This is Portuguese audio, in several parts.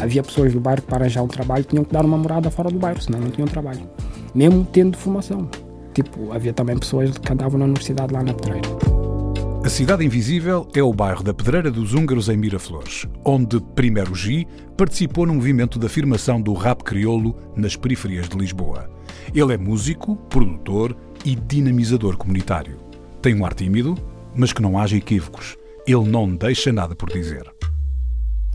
Havia pessoas do bairro que para já o trabalho tinham que dar uma morada fora do bairro, senão não tinham trabalho. Mesmo tendo formação. Tipo, havia também pessoas que andavam na universidade lá na Pedreira. A Cidade Invisível é o bairro da Pedreira dos Húngaros em Miraflores, onde Primeiro G participou no movimento de afirmação do rap crioulo nas periferias de Lisboa. Ele é músico, produtor e dinamizador comunitário. Tem um ar tímido, mas que não haja equívocos. Ele não deixa nada por dizer.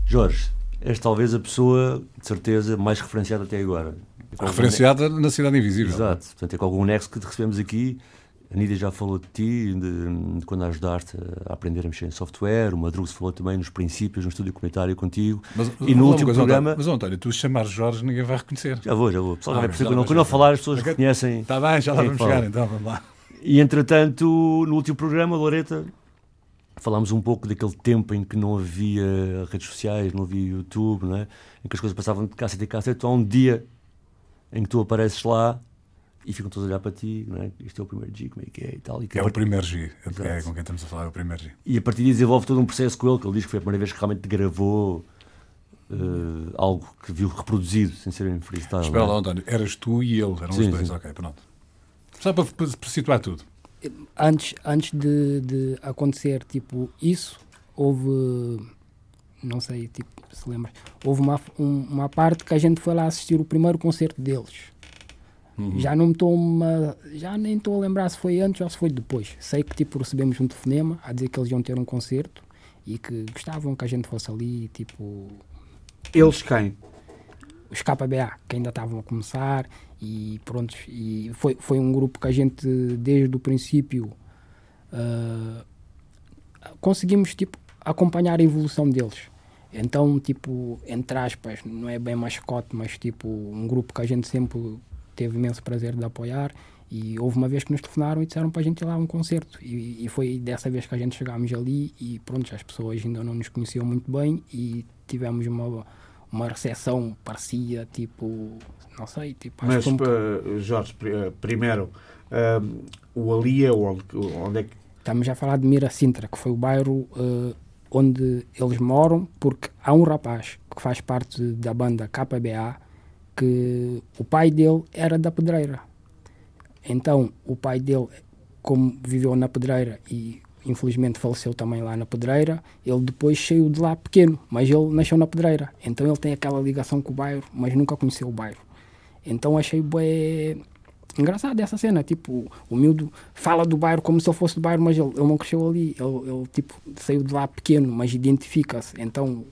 Jorge, és talvez a pessoa, de certeza, mais referenciada até agora. Referenciada na Cidade Invisível. Exato. Portanto, é com algum nexo que te recebemos aqui. A Nídia já falou de ti, de, de quando a ajudaste a aprender a mexer em software. O Madruga falou também nos princípios, no estúdio comunitário contigo. Mas, e no último coisa, programa. António, mas, António, tu chamares Jorge, ninguém vai reconhecer. Já vou, já vou. Pessoal Ah, vai perceber quando, eu chegar. falar, as pessoas reconhecem. Está bem, já lá vamos fala. chegar então, vamos lá. E entretanto, no último programa, Loreta, falámos um pouco daquele tempo em que não havia redes sociais, não havia YouTube, não é? em que as coisas passavam de cacete a cacete. Então há um dia em que tu apareces lá e ficam todos a olhar para ti, não é? Isto é o primeiro dia, como é que é e tal. E, que É o partir- primeiro G. É Exato. com quem estamos a falar, é o primeiro G. e a partir daí desenvolve todo um processo com ele, que ele diz que foi a primeira vez que realmente gravou eh, algo que viu reproduzido, sem ser em freestyle. Espera é? lá, António. Eras tu e ele, eram os Sim, dois. sim. Ok, pronto. Só para, para, para situar tudo. Antes, antes de, de acontecer tipo isso, houve, não sei, tipo, se lembras, houve uma, um- uma parte que a gente foi lá assistir o primeiro concerto deles. Já não me estou uma- já nem estou a lembrar se foi antes ou se foi depois. Sei que tipo recebemos um telefonema a dizer que eles iam ter um concerto e que gostavam que a gente fosse ali, tipo, Eles quem? os KBA, que ainda estavam a começar e pronto, e foi, foi um grupo que a gente desde o princípio ah, conseguimos tipo acompanhar a evolução deles. Então, tipo, entre aspas, não é bem mascote, mas tipo, um grupo que a gente sempre teve imenso prazer de apoiar. E houve uma vez que nos telefonaram e disseram para a gente ir lá a um concerto. E, e foi dessa vez que a gente chegámos ali e pronto, as pessoas ainda não nos conheciam muito bem e tivemos uma, uma recepção parecia tipo, não sei, tipo, acho Mas, um- eh, Jorge, pri- eh, primeiro, eh, o Ali é onde, onde é que. Estamos a falar de Mira Sintra, que foi o bairro eh, onde eles moram, porque há um rapaz que faz parte da banda KBA que o pai dele era da Pedreira. Então, o pai dele, como viveu na Pedreira e infelizmente faleceu também lá na Pedreira, ele depois saiu de lá pequeno, mas ele nasceu na Pedreira. Então, ele tem aquela ligação com o bairro, mas nunca conheceu o bairro. Então, achei bem engraçado essa cena. Tipo, o miúdo fala do bairro como se ele fosse do bairro, mas ele, ele não cresceu ali. Ele, ele, tipo, saiu de lá pequeno, mas identifica-se. Então,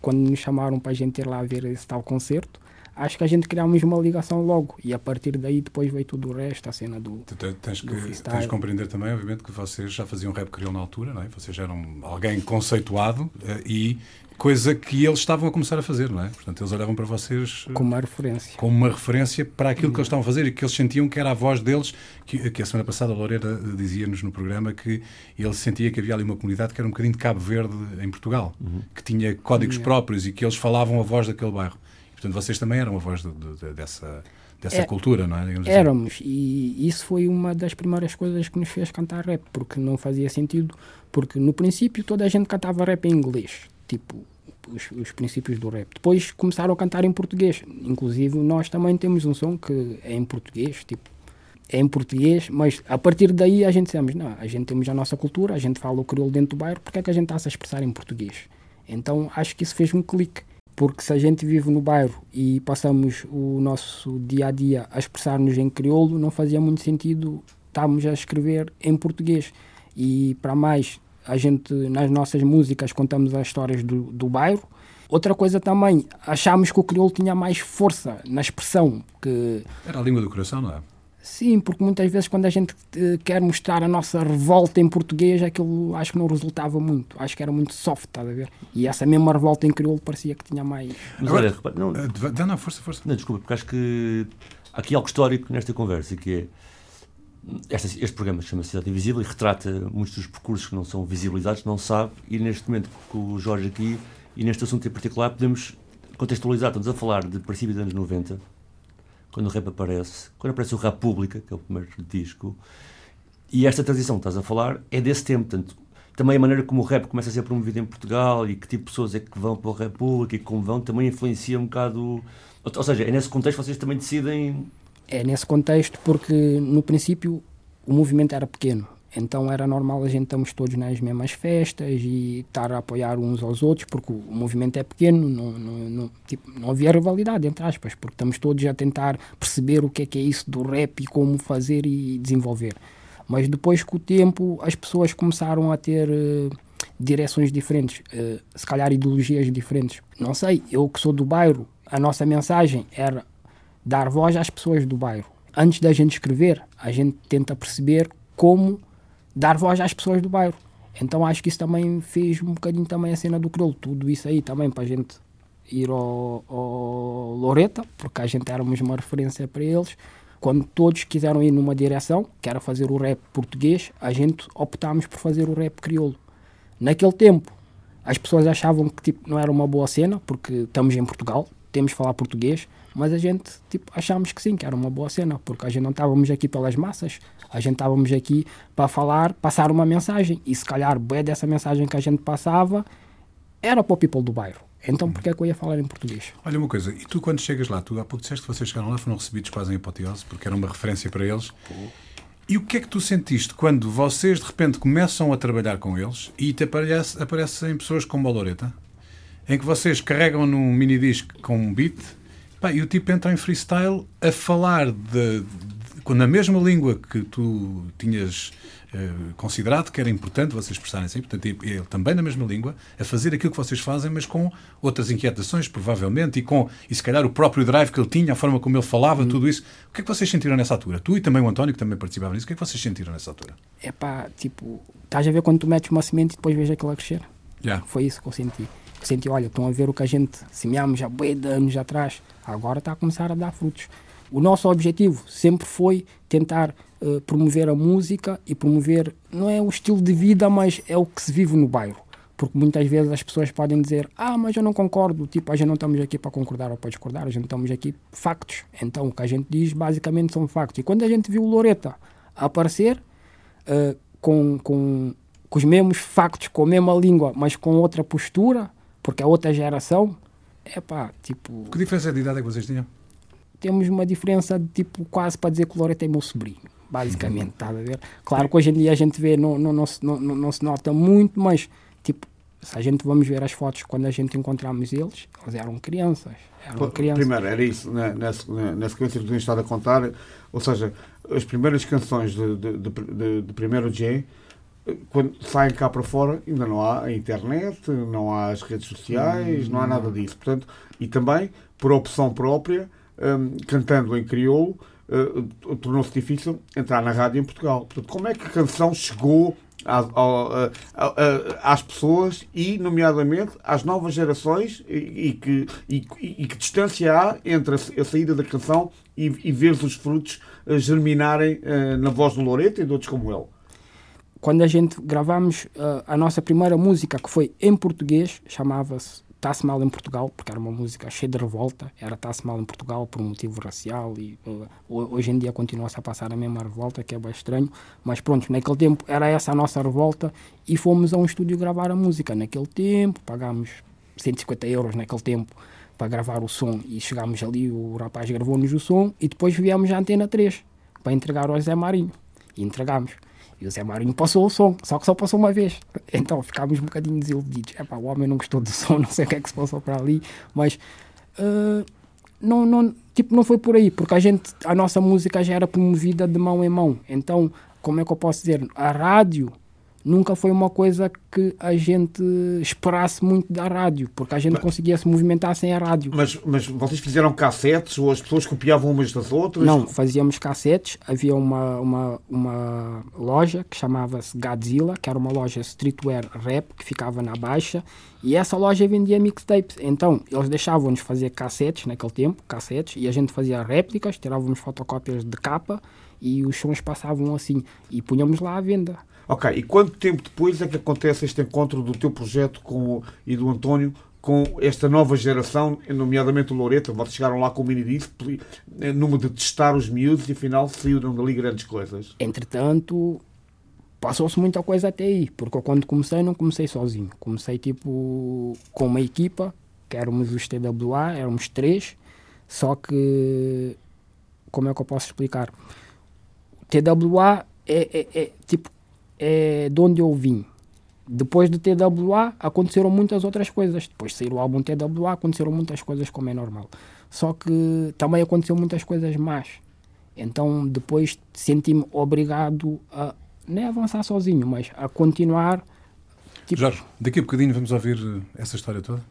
quando nos chamaram para a gente ir lá ver esse tal concerto, acho que a gente criámos uma ligação logo. E a partir daí depois veio tudo o resto, a cena do. Tu te- tens que, tens que compreender também, obviamente, que vocês já faziam rap crioulo na altura, não é? Vocês já eram alguém conceituado eh, e coisa que eles estavam a começar a fazer, não é? Portanto, eles olhavam para vocês eh, como uma referência. como uma referência para aquilo que eles estavam a fazer e que eles sentiam que era a voz deles, que, que a semana passada a Lorena dizia-nos no programa que ele sentia que havia ali uma comunidade que era um bocadinho de Cabo Verde em Portugal, que tinha códigos Yeah. próprios e que eles falavam a voz daquele bairro. Portanto, vocês também eram a voz de- de- de- dessa, dessa É- cultura, não é? Digamos assim. Éramos, e isso foi uma das primeiras coisas que nos fez cantar rap, porque não fazia sentido, porque no princípio toda a gente cantava rap em inglês, tipo os, os princípios do rap. Depois começaram a cantar em português, inclusive nós também temos um som que é em português, tipo, é em português, mas a partir daí a gente dissemos, não, a gente temos a nossa cultura, a gente fala o crioulo dentro do bairro, porque é que a gente está a se expressar em português? Então acho que isso fez um clique. Porque se a gente vive no bairro e passamos o nosso dia a dia a expressar-nos em crioulo, não fazia muito sentido estarmos a escrever em português. E para mais, a gente nas nossas músicas contamos as histórias do, do bairro. Outra coisa também, achámos que o crioulo tinha mais força na expressão, que Era a língua do coração, não é? Sim, porque muitas vezes quando a gente uh, quer mostrar a nossa revolta em português, aquilo acho que não resultava muito. Acho que era muito soft, estás a ver? E essa mesma revolta em crioulo parecia que tinha mais. Mas olha, repara, não, Uh, não, força, força. não, desculpa, porque acho que há aqui algo histórico nesta conversa, que é este, este programa chama-se Cidade Invisível e retrata muitos dos percursos que não são visibilizados, não sabe, e neste momento com o Jorge aqui, e neste assunto em particular, podemos contextualizar, estamos a falar de princípio dos anos 90, quando o rap aparece, quando aparece o República, que é o primeiro disco, e esta transição que estás a falar é desse tempo, portanto, também a maneira como o rap começa a ser promovido em Portugal e que tipo de pessoas é que vão para o República e como vão, também influencia um bocado. Ou seja, é nesse contexto vocês também decidem É nesse contexto porque no princípio o movimento era pequeno. Então era normal a gente estamos todos nas mesmas festas e estar a apoiar uns aos outros, porque o movimento é pequeno, não, não, não, tipo, não havia rivalidade, entre aspas, porque estamos todos a tentar perceber o que é que é isso do rap e como fazer e desenvolver. Mas depois, com o tempo, as pessoas começaram a ter eh, direções diferentes, eh, se calhar ideologias diferentes. Não sei, eu que sou do bairro, a nossa mensagem era dar voz às pessoas do bairro. Antes da gente escrever, a gente tenta perceber como dar voz às pessoas do bairro. Então acho que isso também fez um bocadinho também a cena do crioulo, tudo isso aí também para a gente ir ao, ao Loreta, porque a gente éramos uma referência para eles. Quando todos quiseram ir numa direção, que era fazer o rap português, a gente optámos por fazer o rap crioulo. Naquele tempo, as pessoas achavam que tipo, não era uma boa cena, porque estamos em Portugal, temos de falar português, mas a gente tipo, achámos que sim, que era uma boa cena, porque a gente não estávamos aqui pelas massas, a gente estávamos aqui para falar, passar uma mensagem, e se calhar, bué dessa mensagem que a gente passava era para o people do bairro. Então, porque é que eu ia falar em português? Olha uma coisa, e tu quando chegas lá, tu há pouco disseste que vocês chegaram lá, foram recebidos quase em apoteose, porque era uma referência para eles. E o que é que tu sentiste quando vocês de repente começam a trabalhar com eles e te aparece, aparecem pessoas como a Loreta, em que vocês carregam num mini disc com um beat e o tipo entra em freestyle a falar de, de, na mesma língua que tu tinhas eh, considerado que era importante vocês prestarem assim, portanto, ele também na mesma língua, a fazer aquilo que vocês fazem, mas com outras inquietações, provavelmente, e com, e se calhar, o próprio drive que ele tinha, a forma como ele falava, tudo isso. O que é que vocês sentiram nessa altura? Tu e também o António, que também participava nisso, o que é que vocês sentiram nessa altura? É pá, tipo, estás a ver quando tu metes uma semente e depois vês aquilo a crescer? Yeah. Foi isso que eu senti. Senti, olha, estão a ver o que a gente semeámos há bué de anos atrás, agora está a começar a dar frutos. O nosso objetivo sempre foi tentar uh, promover a música e promover, não é o estilo de vida, mas é o que se vive no bairro. Porque muitas vezes as pessoas podem dizer, ah, mas eu não concordo, tipo, a gente não estamos aqui para concordar ou para discordar, a gente estamos aqui factos. Então o que a gente diz basicamente são factos. E quando a gente viu Loreta aparecer uh, com, com, com os mesmos factos, com a mesma língua, mas com outra postura, porque é outra geração, é pá, tipo. Que diferença de idade é que vocês tinham? temos uma diferença de tipo quase para dizer que o Loreto é meu sobrinho, basicamente, está a ver? Claro que hoje em dia a gente vê, não, não, não, se, não, não se nota muito, mas tipo, se a gente vamos ver as fotos quando a gente encontramos eles, eles eram crianças. Eram crianças. Primeiro, era isso, né, nessa, na sequência que tu estado a contar, ou seja, as primeiras canções de, de, de, de, de primeiro G, quando saem cá para fora, ainda não há a internet, não há as redes sociais, não há nada disso. Portanto, e também, por opção própria, um, cantando em crioulo, uh, tornou-se difícil entrar na rádio em Portugal. Portanto, como é que a canção chegou a, às pessoas e, nomeadamente, às novas gerações e, que, e, e, que distância há entre a, saída da canção e, e ver os frutos uh, germinarem uh, na voz do Loreto e de outros como ele? Quando a gente gravamos uh, a nossa primeira música, que foi em português, chamava-se Está-se Mal em Portugal, porque era uma música cheia de revolta, era Está-se Mal em Portugal por um motivo racial e uh, hoje em dia continua-se a passar a mesma revolta, que é bem estranho, mas pronto, naquele tempo era essa a nossa revolta e fomos a um estúdio gravar a música. Naquele tempo pagámos 150 euros naquele tempo para gravar o som e chegámos ali, o rapaz gravou-nos o som e depois viemos à Antena 3 para entregar ao Zé Marinho e entregámos. E o Zé Marinho passou o som, só que só passou uma vez. Então ficámos um bocadinho desiludidos. Epá, o homem não gostou do som, não sei o que é que se passou para ali, mas uh, não, não, tipo, não foi por aí, porque a gente, a nossa música já era promovida de mão em mão. Então, como é que eu posso dizer? A rádio nunca foi uma coisa que a gente esperasse muito da rádio, porque a gente Mas- conseguia se movimentar sem a rádio. Mas, mas vocês fizeram cassetes ou as pessoas copiavam umas das outras? Não, fazíamos cassetes. Havia uma, uma, uma loja que chamava-se Godzilla, que era uma loja streetwear rap que ficava na Baixa, e essa loja vendia mixtapes. Então, eles deixavam-nos fazer cassetes naquele tempo, cassetes, e a gente fazia réplicas, tirávamos fotocópias de capa e os sons passavam assim e punhamos lá à venda. Ok, e quanto tempo depois é que acontece este encontro do teu projeto com, e do António com esta nova geração, nomeadamente o Loreto? Vocês chegaram lá com o mini disc, peli- eh, numa de testar os miúdos e afinal saíram dali grandes coisas. Entretanto, passou-se muita coisa até aí, porque eu quando comecei não comecei sozinho. Comecei tipo com uma equipa, que éramos os TWA, éramos três, só que como é que eu posso explicar? O TWA é, é, é, tipo é de onde eu vim. Depois do TWA aconteceram muitas outras coisas. Depois de sair o álbum TWA aconteceram muitas coisas como é normal. Só que também aconteceu muitas coisas más. Então depois senti-me obrigado a nem avançar sozinho, mas a continuar. Tipo, Jorge, daqui a bocadinho vamos ouvir eh, essa história toda.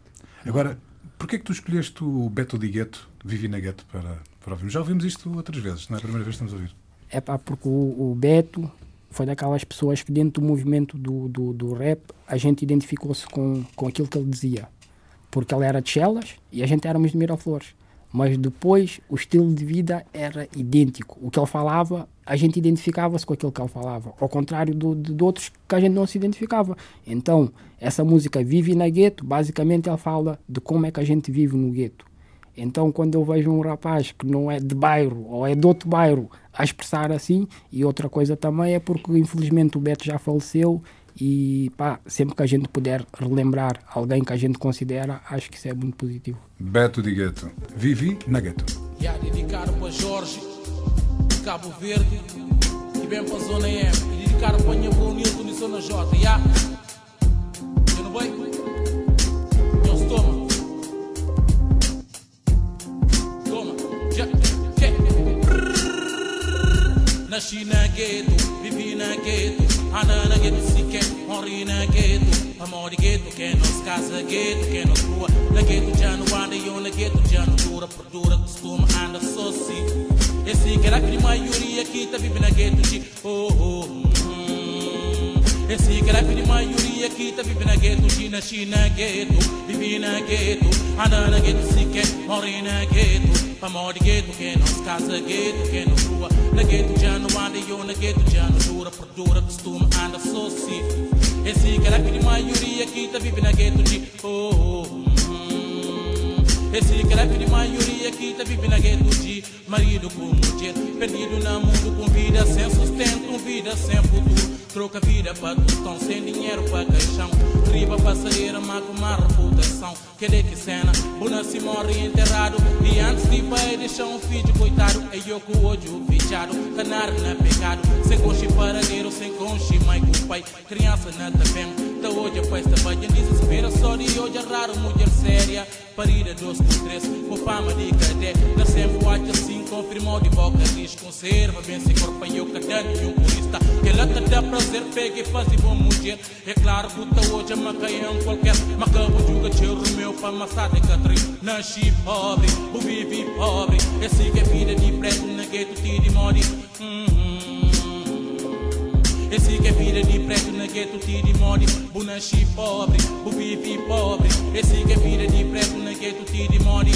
Agora, porquê é que tu escolheste o Beto Di Gueto, Vivi na Gueto, para, para ouvirmos? Já ouvimos isto outras vezes, não é a primeira vez que estamos a ouvir. É pá, porque o, o Beto foi daquelas pessoas que dentro do movimento do, do, do rap a gente identificou-se com, com aquilo que ele dizia. Porque ele era de Chelas e a gente éramos de Miraflores. Mas depois o estilo de vida era idêntico. O que ele falava, a gente identificava-se com aquilo que ele falava. Ao contrário do, de, de outros que a gente não se identificava. Então, essa música Vive na Gueto, basicamente ele fala de como é que a gente vive no gueto. Então, quando eu vejo um rapaz que não é de bairro ou é de outro bairro a expressar assim, e outra coisa também é porque, infelizmente, o Beto já faleceu e pá, sempre que a gente puder relembrar alguém que a gente considera, acho que isso é muito positivo. Beto Di Gueto, Vivi na Gueto. E a dedicar para Jorge, de Cabo Verde, e bem para a Zona M. E dedicar para o Nilton e Zona J. Ya? Eu não? Nasci na gueto, vivi na gueto, anda na gueto se quer, morri na gueto, amor de gueto, que nos casa gueto, que nos rua, na gueto já não anda e eu na gueto já não dura, por dura, costuma anda só assim. Esse que era a maioria que tá vive na gueto de oh oh. hum. Esse que era a maioria que tá vive na gueto de nasci na gueto, vivi na gueto, anda na gueto se quer, morri na gueto. Amor de gueto, que nos casa gueto, que nos rua Na gueto já não anda e eu na gueto já não dura Por dura costume anda só se Esse que era a maioria que tá vive na gueto de oh, oh, hum. Esse era a maioria que tá vive na gueto de Marido com mulher, perdido na mundo Com vida sem sustento, vida sem futuro. Troca vida para tostão, sem dinheiro para caixão. Riba passadeira, mas com má reputação. Que de que cena, Buna se morre enterrado. E antes de pai deixar um filho coitado. É eu com o olho fechado, canar na pecado Sem conche paradeiro, sem conche mãe com pai. Criança na tabem, tá hoje a festa vai em desespero Só de hoje é raro, mulher séria. Parida dois por três, com fama de cadê Na sempre watch assim, confirmou de boca Diz conserva, bem se corpo e eu cadê nenhum turista Que ela te dá prazer, pega e faz de bom mulher É claro tá hoje é macaião qualquer. Macabo juga cheiro meu para amassar de catrim Nasci pobre, o vivi pobre. Esse que é vida de preto na gueto, tira e mori esse que é vida de preto na gueto, tira e mori Bu pobre, bu vivi pobre. Esse que é vida de preto na gueto, tira e mori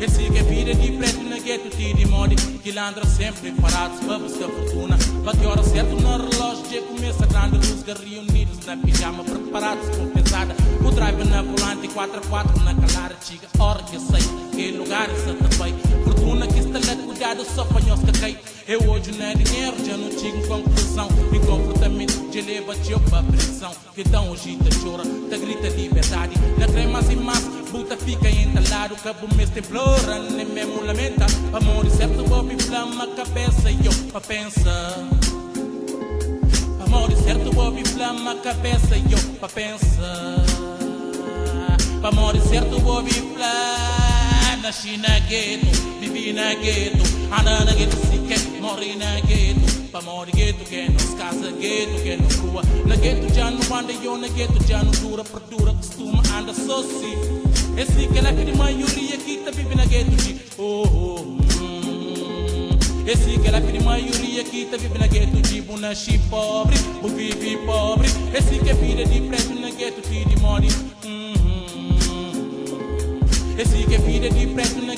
esse que é vida de preto na gueto, tira e mori Que landra sempre parados para buscar fortuna. Bate hora certo no relógio, já começa grande Luz reunidos na pijama, preparados com pesada. O drive na volante, 4 a 4 na calada Chiga, hora que sei, que lugar essa também Fortuna que está lá cuidado, só panhos que Eu hoje não é dinheiro, já não tinha conclusão. E comportamento de leva-te para prisão Que dão hoje te chora, te grita liberdade. Na crema e massa, buta fica entalado. Cabo mês templora, nem mesmo lamenta. Amor e certo, bob inflama a cabeça E eu pra pensar Amor certo, bob inflama a cabeça E eu pra pensar Amor certo, bob inflama Nasci na gueto, vivi na gueto Anda na gueto, se quer, morri na gueto Pamori gueto que nos casa gueto que nos rua Na gueto já não anda eu na gueto já não dura Por dura costuma anda só si Esse que é de maioria que tá vive na gueto de Oh, oh, hum. Esse que é de maioria que tá vive na gueto de Nasci pobre, o vive pobre Esse que é vida de preto na gueto que de mori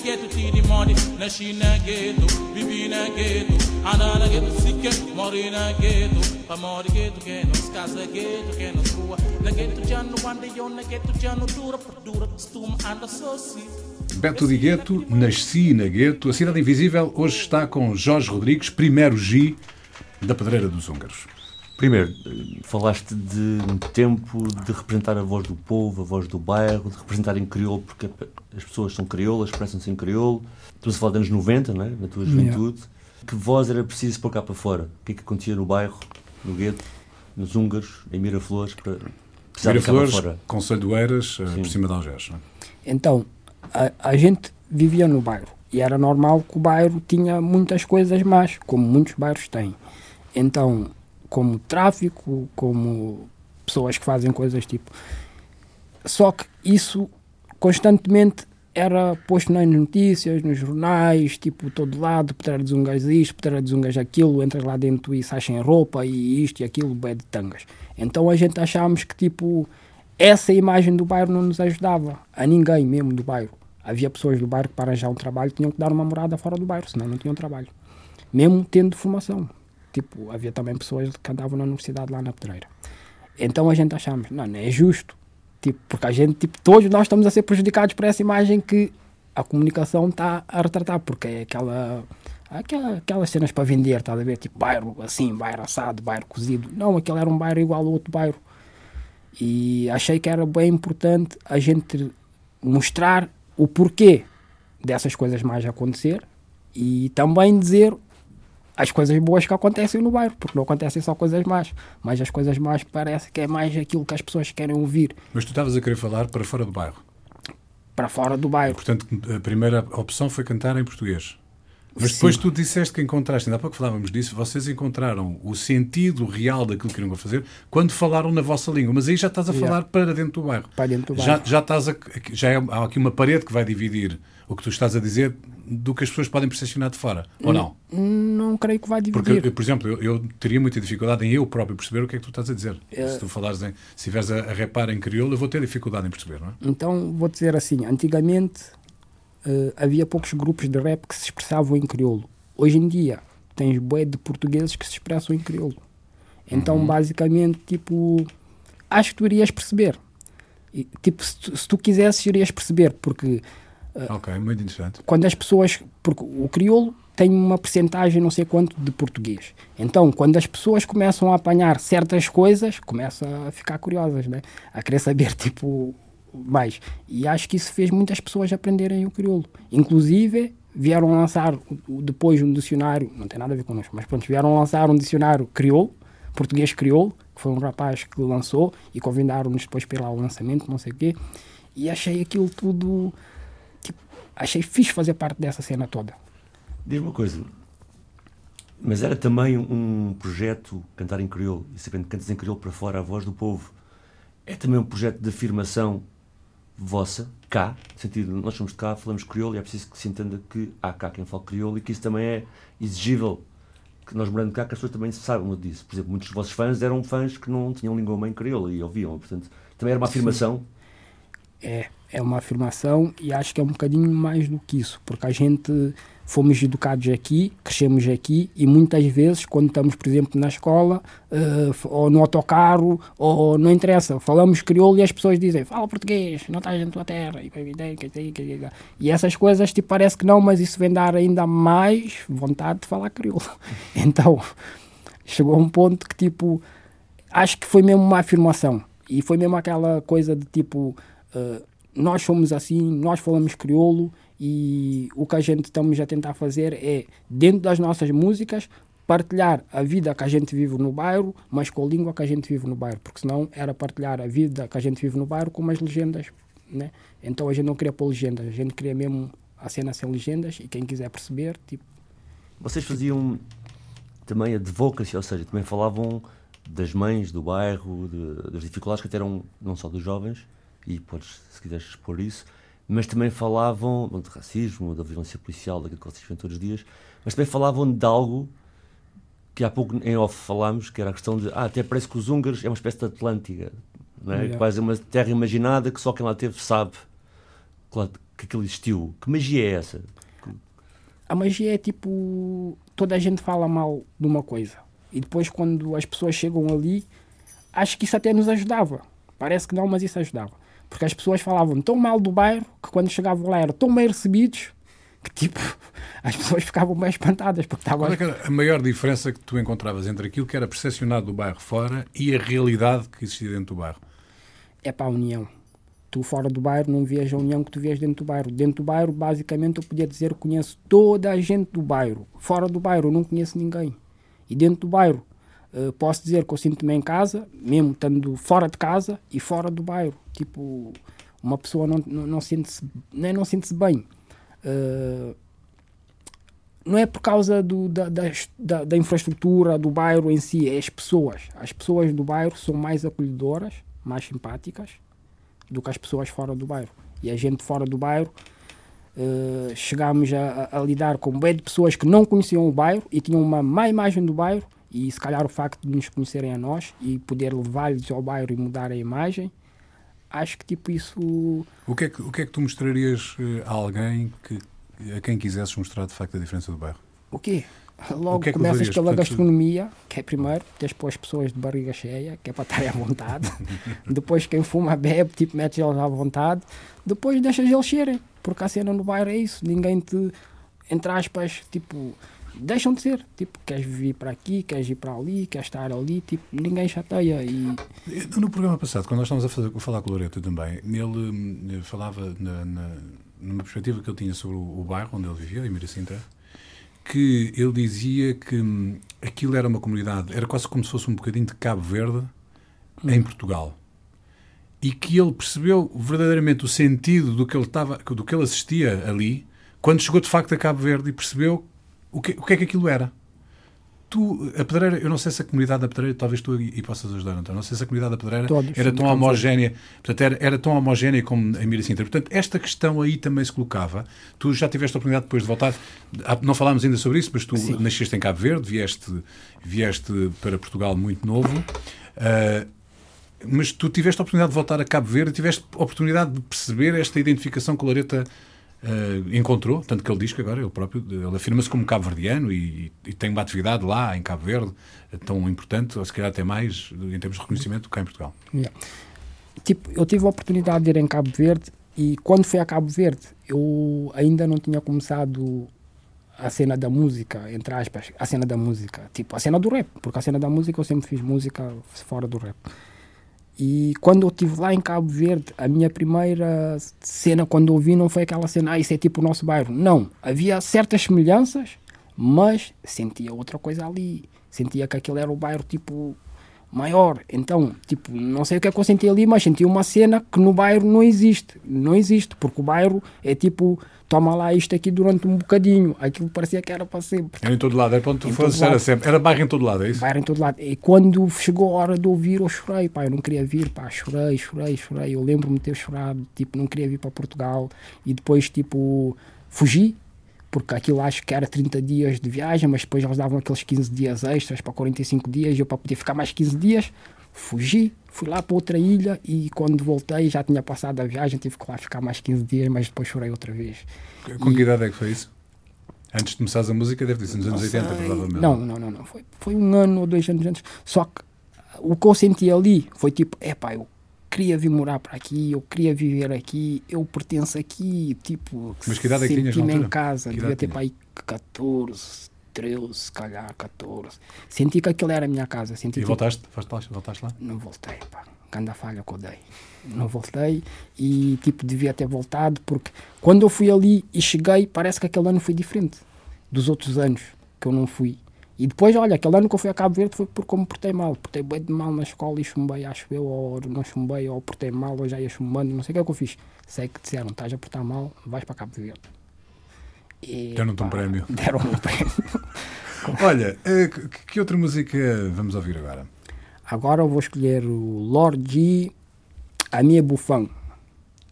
gueto que de mori Nasci na gueto, vivi na gueto Anda na gueto, se que mori na gueto Pa mori gueto, que nos casa gueto, que nos rua dura dura anda Beto de Gueto, nasci na Gueto. A Cidade Invisível hoje está com Jorge Rodrigues, primeiro G da Pedreira dos Húngaros. Primeiro, falaste de um tempo de representar a voz do povo, a voz do bairro, de representar em crioulo, porque as pessoas são crioulas, expressam-se em crioulo. Estamos a falar dos anos 90, não é? na tua juventude. Yeah. Que voz era preciso pôr cá para fora? O que é que acontecia no bairro, no gueto, nos húngaros, em Miraflores, para precisar Miraflores, cá para fora? Conselho de Eiras, eh, por cima de Algés. É? Então, a, a gente vivia no bairro e era normal que o bairro tinha muitas coisas más, como muitos bairros têm. Então, como tráfico, como pessoas que fazem coisas tipo. Só que isso constantemente era posto nas notícias, nos jornais, tipo, todo lado, Pedra de Ungas isto, Pedra de Ungas aquilo, entras lá dentro e sais sem roupa e isto e aquilo, bué de tangas. Então a gente achámos que, tipo, essa imagem do bairro não nos ajudava, a ninguém mesmo do bairro. Havia pessoas do bairro que para arranjar um trabalho tinham que dar uma morada fora do bairro, senão não tinham trabalho. Mesmo tendo formação. Tipo, havia também pessoas que andavam na universidade lá na Pedreira. Então a gente achamos, não, não é justo. Tipo, porque a gente, tipo, todos nós estamos a ser prejudicados por essa imagem que a comunicação está a retratar, porque é aquela, aquela, aquelas cenas para vender, está a ver? Tipo, bairro assim, bairro assado, bairro cozido. Não, aquele era um bairro igual ao outro bairro. E achei que era bem importante a gente mostrar o porquê dessas coisas mais acontecer e também dizer as coisas boas que acontecem no bairro, porque não acontecem só coisas más, mas as coisas más parece que é mais aquilo que as pessoas querem ouvir. Mas tu estavas a querer falar para fora do bairro? Para fora do bairro. Portanto, a primeira opção foi cantar em português. Mas depois Sim. tu disseste que encontraste, ainda há pouco falávamos disso, vocês encontraram o sentido real daquilo que queriam fazer quando falaram na vossa língua. Mas aí já estás a falar yeah. para dentro do bairro. Para dentro do bairro. Já, já, estás a, já é, há aqui uma parede que vai dividir o que tu estás a dizer do que as pessoas podem percepcionar de fora, ou não? Não creio que vai dividir. Porque, por exemplo, eu, eu, teria muita dificuldade em eu próprio perceber o que é que tu estás a dizer. É... Se tu falares em, se estiveres a, a repar em crioulo, eu vou ter dificuldade em perceber, não é? Então, vou dizer assim, antigamente uh, havia poucos grupos de rap que se expressavam em crioulo. Hoje em dia, tens bué de portugueses que se expressam em crioulo. Então, uhum. basicamente, tipo, acho que tu irias perceber. E, tipo, se tu, se tu quisesses, irias perceber, porque Ok, muito interessante. Quando as pessoas. Porque o crioulo tem uma percentagem não sei quanto de português. Então, quando as pessoas começam a apanhar certas coisas, começam a ficar curiosas, né? A querer saber, tipo, mais. E acho que isso fez muitas pessoas aprenderem o crioulo. Inclusive, vieram lançar depois um dicionário, não tem nada a ver connosco, mas pronto, vieram lançar um dicionário crioulo, português crioulo, que foi um rapaz que lançou e convidaram-nos depois para ir lá ao lançamento, não sei o quê. E achei aquilo tudo achei fixe fazer parte dessa cena toda. Diz uma coisa, mas era também um projeto cantar em crioulo, e sabendo que cantas em crioulo para fora a voz do povo, é também um projeto de afirmação vossa, cá, no sentido, nós somos de cá, falamos crioulo e é preciso que se entenda que há cá quem fala crioulo e que isso também é exigível, que nós morando cá, que as pessoas também saibam disso. Por exemplo, muitos dos vossos fãs eram fãs que não tinham língua mãe crioula e ouviam, portanto, também era uma afirmação. Sim. É, é uma afirmação e acho que é um bocadinho mais do que isso, porque a gente fomos educados aqui, crescemos aqui e muitas vezes quando estamos, por exemplo, na escola uh, ou no autocarro ou não interessa, falamos crioulo e as pessoas dizem fala português, não estás na tua terra e essas coisas tipo, parece que não, mas isso vem dar ainda mais vontade de falar crioulo. Então chegou a um ponto que tipo acho que foi mesmo uma afirmação e foi mesmo aquela coisa de tipo uh, nós somos assim, nós falamos crioulo e o que a gente estamos a tentar fazer é, dentro das nossas músicas, partilhar a vida que a gente vive no bairro, mas com a língua que a gente vive no bairro, porque senão era partilhar a vida que a gente vive no bairro com as legendas, né? Então a gente não queria pôr legendas, a gente queria mesmo a cena sem legendas e quem quiser perceber, tipo... Vocês faziam também advocacy, ou seja, também falavam das mães do bairro, de, das dificuldades que até eram não só dos jovens, e podes, se quiseres expor isso, mas também falavam bom, de racismo, da violência policial, daquilo que vocês veem todos os dias, mas também falavam de algo que há pouco em off falámos, que era a questão de, ah, até parece que os húngaros é uma espécie de Atlântica, não é? Yeah. quase uma terra imaginada que só quem lá teve sabe que, que aquilo existiu. Que magia é essa? A magia é tipo. Toda a gente fala mal de uma coisa. E depois, quando as pessoas chegam ali, acho que isso até nos ajudava. Parece que não, mas isso ajudava. Porque as pessoas falavam tão mal do bairro que quando chegavam lá eram tão bem recebidos que tipo. As pessoas ficavam bem espantadas porque estavam. Qual é era a maior diferença que tu encontravas entre aquilo que era percepcionado do bairro fora e a realidade que existia dentro do bairro? é para a união. Tu fora do bairro não vias a união que tu vias dentro do bairro. Dentro do bairro, basicamente, eu podia dizer que conheço toda a gente do bairro. Fora do bairro, eu não conheço ninguém. E dentro do bairro, eh, posso dizer que eu sinto-me em casa, mesmo estando fora de casa e fora do bairro. Tipo, uma pessoa não, não, não sente-se nem não sente-se bem. Eh, não é por causa do, da, da, da infraestrutura do bairro em si, é as pessoas. As pessoas do bairro são mais acolhedoras, mais simpáticas do que as pessoas fora do bairro. E a gente fora do bairro eh, chegámos a, a- a lidar com bem de pessoas que não conheciam o bairro e tinham uma má imagem do bairro e se calhar o facto de nos conhecerem a nós e poder levar-lhes ao bairro e mudar a imagem, acho que tipo isso O que é que, o que, é que tu mostrarias eh, a alguém que, a quem quisesses mostrar de facto a diferença do bairro? O quê? Logo O que é que começas levarias? pela Portanto, gastronomia, que é primeiro, tens pôr as pessoas de barriga cheia, que é para estarem à vontade. Depois quem fuma bebe, tipo, metes eles à vontade. Depois deixas eles serem, porque a cena no bairro é isso. Ninguém te, entre aspas, tipo, deixam de ser. Tipo, queres vir para aqui, queres ir para ali, queres estar ali, tipo, ninguém chateia. E Eh, No programa passado, quando nós estávamos a fazer- a falar com o Loreto também, ele hum, falava na, na- numa perspectiva que ele tinha sobre o, o bairro onde ele vivia, em Miracintra, que ele dizia que hum, aquilo era uma comunidade, era quase como se fosse um bocadinho de Cabo Verde em Portugal. E que ele percebeu verdadeiramente o sentido do que ele, estava, do que ele assistia ali quando chegou de facto a Cabo Verde e percebeu o que, o que é que aquilo era. Tu, a Pedreira, eu não sei se a comunidade da Pedreira, talvez tu e, possas ajudar, então, não sei se a comunidade da Pedreira Todos, era tão homogénea, portanto, era, era tão homogénea como em Miracintra. Portanto, esta questão aí também se colocava. Tu já tiveste a oportunidade depois de voltar, ah, não falámos ainda sobre isso, mas tu Sim. nasceste em Cabo Verde, vieste, vieste para Portugal muito novo. ah, mas tu tiveste a oportunidade de voltar a Cabo Verde tiveste a oportunidade de perceber esta identificação que o Lareta eh, encontrou, tanto que ele diz que agora ele próprio ele afirma-se como cabo-verdiano e, e tem uma atividade lá em Cabo Verde eh, tão importante, ou se calhar até mais em termos de reconhecimento cá em Portugal. Yeah. Tipo, eu tive a oportunidade de ir em Cabo Verde e quando fui a Cabo Verde eu ainda não tinha começado a cena da música, entre aspas, a cena da música, tipo a cena do rap, porque a cena da música eu sempre fiz música fora do rap. E quando eu estive lá em Cabo Verde, a minha primeira cena, quando eu vi, não foi aquela cena, ah, isso é tipo o nosso bairro. Não. Havia certas semelhanças, mas sentia outra coisa ali. Sentia que aquele era o bairro, tipo, maior. Então, tipo, não sei o que é que eu senti ali, mas senti uma cena que no bairro não existe. Não existe, porque o bairro é tipo, toma lá isto aqui durante um bocadinho. Aquilo parecia que era para sempre. Era em todo lado, era para onde tu todo era sempre. Era bairro em todo lado, é isso? Bairro em todo lado. E quando chegou a hora de ouvir, eu chorei, pá. Eu não queria vir, pá. Chorei, chorei, chorei. Eu lembro-me de ter chorado, tipo, não queria vir para Portugal. E depois, tipo, fugi, porque aquilo acho que era 30 dias de viagem, mas depois eles davam aqueles 15 dias extras para 45 dias. E eu, para poder ficar mais 15 dias, fugi. Fui lá para outra ilha e quando voltei já tinha passado a viagem, tive que lá ficar mais 15 dias, mas depois chorei outra vez. Com que idade é que foi isso? Antes de começares a música, deve ter sido nos anos 80, provavelmente. Não, não, não, não. Foi, foi um ano ou dois anos antes. Só que o que eu senti ali foi tipo, é pá, eu queria vir morar para aqui, eu queria viver aqui, eu pertenço aqui, tipo, Mas que idade é que tinhas na senti-me em casa, Que devia ter para aí 14, 13, se calhar 14. Senti que aquilo era a minha casa, senti E tipo, voltaste? Voltaste lá? não voltei, pá. Ganda falha que eu dei. Não voltei e, tipo, devia ter voltado porque quando eu fui ali e cheguei, parece que aquele ano foi diferente dos outros anos que eu não fui. E depois, olha, aquele ano que eu fui a Cabo Verde foi porque eu me portei mal. Portei bem de mal na escola e chumbei, acho eu, ou não chumbei, ou portei mal, ou já ia chumbando, não sei o que é que eu fiz. Sei que disseram, estás a portar mal, vais para Cabo Verde. E, Deram-te um prémio. Deram um prémio. Olha, eh, que, outra música vamos ouvir agora? Agora eu vou escolher o Lord G, a minha bufão.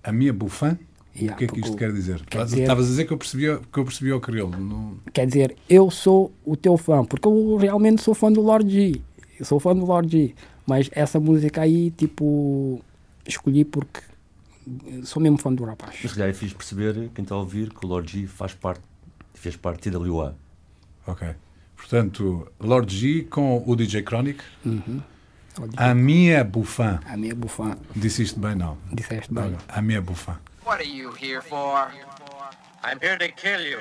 A minha bufã? Yeah, o que é que isto quer dizer? quer dizer- Estavas a dizer que eu percebi, que eu percebi ao crioulo. Não... Quer dizer, eu sou o teu fã, porque eu realmente sou fã do Lord G. Eu sou fã do Lord G. Mas essa música aí, tipo, escolhi porque sou mesmo fã do rapaz. Mas já é fixe perceber, quem está a ouvir, que o Lord G faz parte, fez parte da TWA. Ok. Portanto, Lord G com o DJ Chronic. G. A minha bufã. A minha bufã, Disse isto bem, não? disseste bem. Olha, a minha bufã. What are you here for? I'm here to kill you.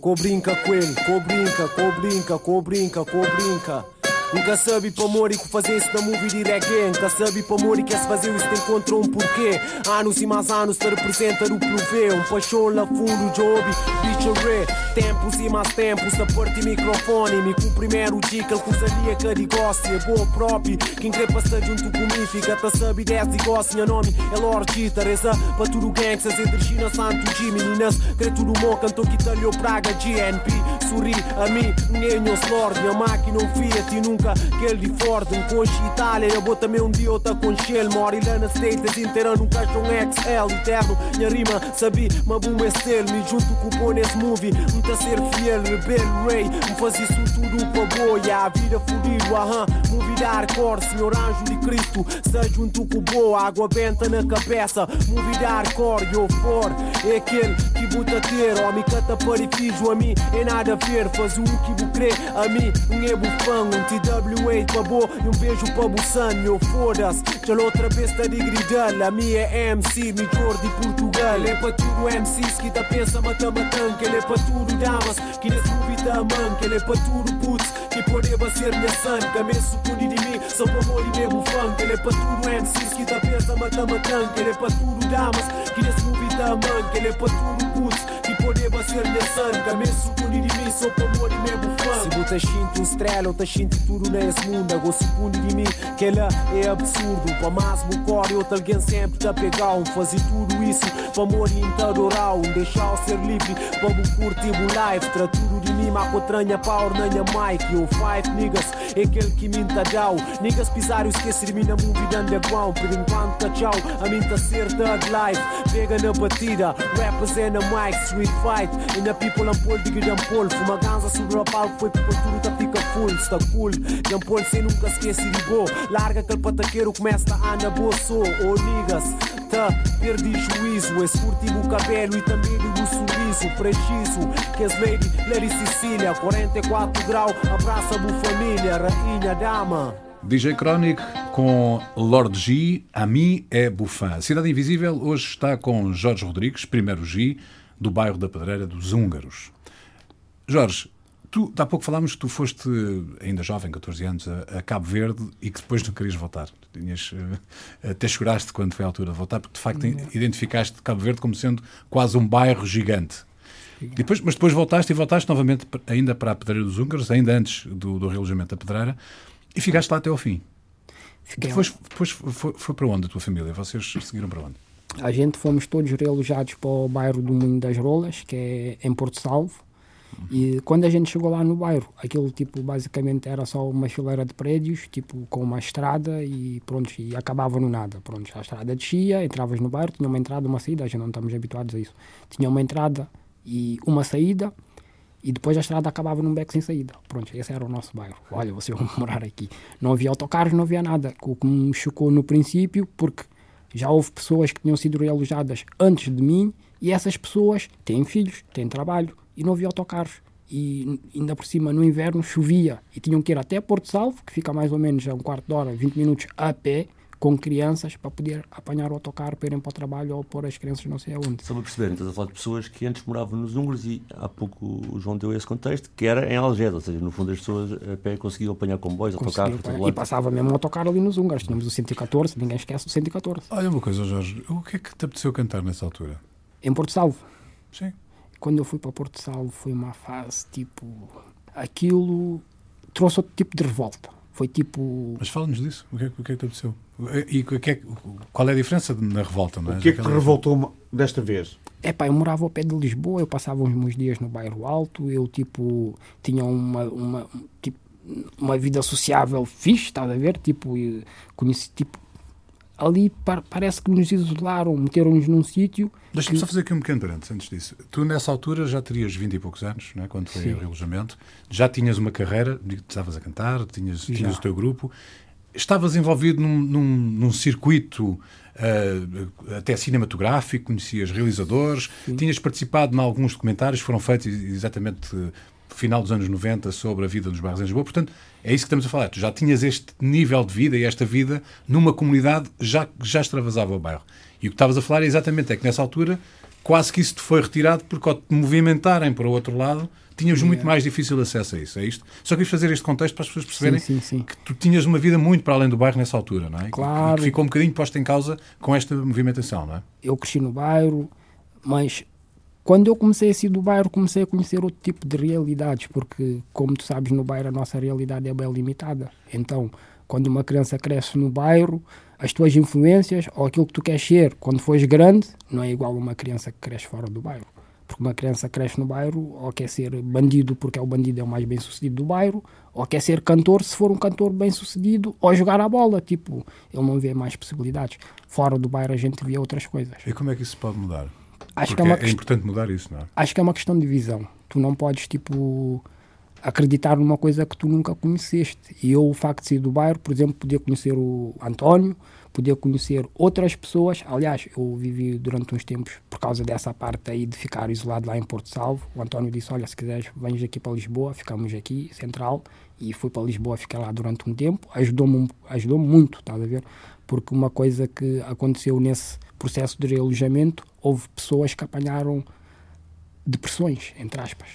Co brinca com ele, co brinca, co brinca, Nunca sabe para amor e que fazer isso na movie de reggae. Nunca sabe para amor e quer se fazer isso te encontra um porquê. Anos e mais anos te representa o provê. Um paixão lá fundo, job, bicho ré. Tempos e mais tempos, a parte microfone. Me com o dica, ele cozaria que negócio. É boa próprio, quem quer passar junto comigo. Fica a saber 10 negócios. Meu nome é Lord G, Teresa. Para tudo gangsters, entre China, Santo G. Meninas, crê tudo bom, cantou que talhou praga, GNP. Sorri a mim, nenhum Lord. Minha máquina, um Fiat e nunca aquele de Ford. Um conche Itália, eu vou também um dia outra com Shell. Moro lá na States inteira num caixão XL eterno. Minha rima, sabi, mas bom é ser. Me junto com o nesse movie. Me tá ser fiel, rebelde, rei. Me faz isso tudo para boia. A vida fudido, aham. Movie da hardcore, senhor anjo de Cristo. Se junto com o boa, água benta na cabeça. Movie da hardcore, eu for. É aquele que buta ter. Homem cata parifício, a mim é nada a ver. Faz o que vou crer, a mim um é bufão. Um TWA para bo e um beijo para Busan. Eu foda-se, já outra vez tá de gridar. A minha é MC, melhor de Portugal. É para tudo MCs que tá pensa mata matanca. Ele é para tudo damas que nesse movie tá manca. Ele é para tudo putz que pode ser minha sanca. Me sucundi de só para amor e mesmo funk. Ele é para tudo MCs que tá pensa mata matanca. Ele é para tudo damas que nesse movie tá manca. Ele é para tudo putz que pode ser minha sanca. Me sucundi de mim, só para amor e mesmo funk. Se você sente um estrela, ou tá sente tudo nesse mundo. Agora sucundi de mim que ela é absurdo. Para mais me corre, outro alguém sempre tá pegar. Um fazer tudo isso para amor e adorar. Um deixar ser livre para me curtir o life. Tra tudo de mim, mas contranha power na minha mic. Eu five niggas, é aquele que me down. Niggas pisar e esquecer de mim na movie de underground. Por enquanto tchau, a mim tá ser thug life. Pega na batida, rappers é na mic, street fight. E na people am pol, diga pol. Fuma ganza sobre o palco, foi porque tudo tá fica full. Está cool, pol sem nunca esquece de go. Larga aquele pataqueiro, começa a andar boa sou. Oh niggas, tá, perdi juízo. Esse curtivo o cabelo e também digo sorriso. Preciso que as lady, Lady Sicília, 44 grau, abraça a família, rainha, dama. DJ Chronic com Lord G, a mim é bufã. Cidade Invisível hoje está com Jorge Rodrigues, primeiro G, do bairro da Pedreira dos Húngaros. Jorge, tu, há pouco falámos que tu foste, ainda jovem, 14 anos, a, a Cabo Verde e que depois não querias voltar. Tinhas, eh, até choraste quando foi a altura de voltar, porque de facto identificaste Cabo Verde como sendo quase um bairro gigante. Depois, mas depois voltaste e voltaste novamente ainda para a Pedreira dos Húngaros, ainda antes do, do realojamento da Pedreira, e ficaste lá até ao fim. Fiquei- Depois, depois foi, foi para onde a tua família? Vocês seguiram para onde? A gente fomos todos realojados para o bairro do Moinho das Rolas, que é em Porto Salvo. E quando a gente chegou lá no bairro, aquilo tipo basicamente era só uma fileira de prédios, tipo com uma estrada e pronto, e acabava no nada. Pronto, a estrada descia, entravas no bairro, tinha uma entrada, uma saída, a gente não estamos habituados a isso. Tinha uma entrada e uma saída, e depois a estrada acabava num beco sem saída. Pronto, esse era o nosso bairro. Olha, vocês vão morar aqui. Não havia autocarros, não havia nada. O que me chocou no princípio, porque já houve pessoas que tinham sido realojadas antes de mim e essas pessoas têm filhos, têm trabalho e não havia autocarros. E ainda por cima, no inverno, chovia e tinham que ir até Porto Salvo, que fica mais ou menos a um quarto de hora, 20 minutos a pé, com crianças, para poder apanhar o autocarro para irem para o trabalho ou pôr as crianças não sei aonde. Só para perceberem, estás a falar de pessoas que antes moravam nos húngaros e há pouco o João deu esse contexto, que era em Algés, ou seja, no fundo as pessoas a pé conseguiam apanhar comboios, autocarros, todo e passava mesmo um autocarro ali nos húngaros. Tínhamos o 114, ninguém esquece o 114. Olha uma coisa, Jorge, o que é que te apeteceu cantar nessa altura? Em Porto Salvo. Sim. quando eu fui para Porto Salvo foi uma fase tipo aquilo trouxe outro tipo de revolta Foi tipo. Mas fala-nos disso. O que, é, que- o que é que te aconteceu? E o que é, qual é a diferença na revolta? Não é? O que é que te revoltou desta vez? Epá, eu morava ao pé de Lisboa, eu passava uns meus dias no bairro Alto, eu tipo tinha uma, uma, tipo, uma vida sociável fixe, estás a ver? Tipo, conheci, tipo, ali par- parece que nos isolaram, meteram-nos num sítio. Deixa-me que- só fazer aqui um pequeno parênteses antes disso. Tu, nessa altura, já terias 20 e poucos anos, não é? quando foi Sim. o realojamento. Já tinhas uma carreira, estavas a cantar, tinhas, tinhas o teu grupo. Estavas envolvido num, num, num circuito ah, até cinematográfico, conhecias realizadores, tinhas participado em alguns documentários que foram feitos exatamente final dos anos 90 sobre a vida dos bairros em Lisboa. Portanto, é isso que estamos a falar. Tu já tinhas este nível de vida e esta vida numa comunidade já, já extravasava o bairro. E o que estavas a falar é exatamente é que nessa altura quase que isso te foi retirado porque ao te movimentarem para o outro lado tínhamos muito mais difícil acesso a isso. É isto? Só quis fazer este contexto para as pessoas perceberem sim, sim. que tu tinhas uma vida muito para além do bairro nessa altura, não é? Claro. E que ficou um bocadinho posta em causa com esta movimentação, não é? eu cresci no bairro, mas quando eu comecei a sair do bairro, comecei a conhecer outro tipo de realidades, porque, como tu sabes, no bairro a nossa realidade é bem limitada. Então, quando uma criança cresce no bairro, as tuas influências ou aquilo que tu queres ser quando fores grande não é igual a uma criança que cresce fora do bairro. Porque uma criança cresce no bairro ou quer ser bandido porque é o bandido é o mais bem sucedido do bairro, ou quer ser cantor se for um cantor bem sucedido, ou jogar a bola. Tipo, ele não vê mais possibilidades. Fora do bairro a gente vê outras coisas. E como é que isso pode mudar? Acho que é uma é, importante mudar isso, não é? acho que é uma questão de visão. Tu não podes, tipo, acreditar numa coisa que tu nunca conheceste. E eu, o facto de sair do bairro, por exemplo, podia conhecer o António, podia conhecer outras pessoas. Aliás, eu vivi durante uns tempos, por causa dessa parte aí de ficar isolado lá em Porto Salvo. O António disse: Olha, se quiseres, vens aqui para Lisboa, ficamos aqui, central. E fui para Lisboa, fiquei lá durante um tempo. Ajudou-me ajudou muito, estás a ver? Porque uma coisa que aconteceu nesse processo de realojamento, houve pessoas que apanharam depressões, entre aspas,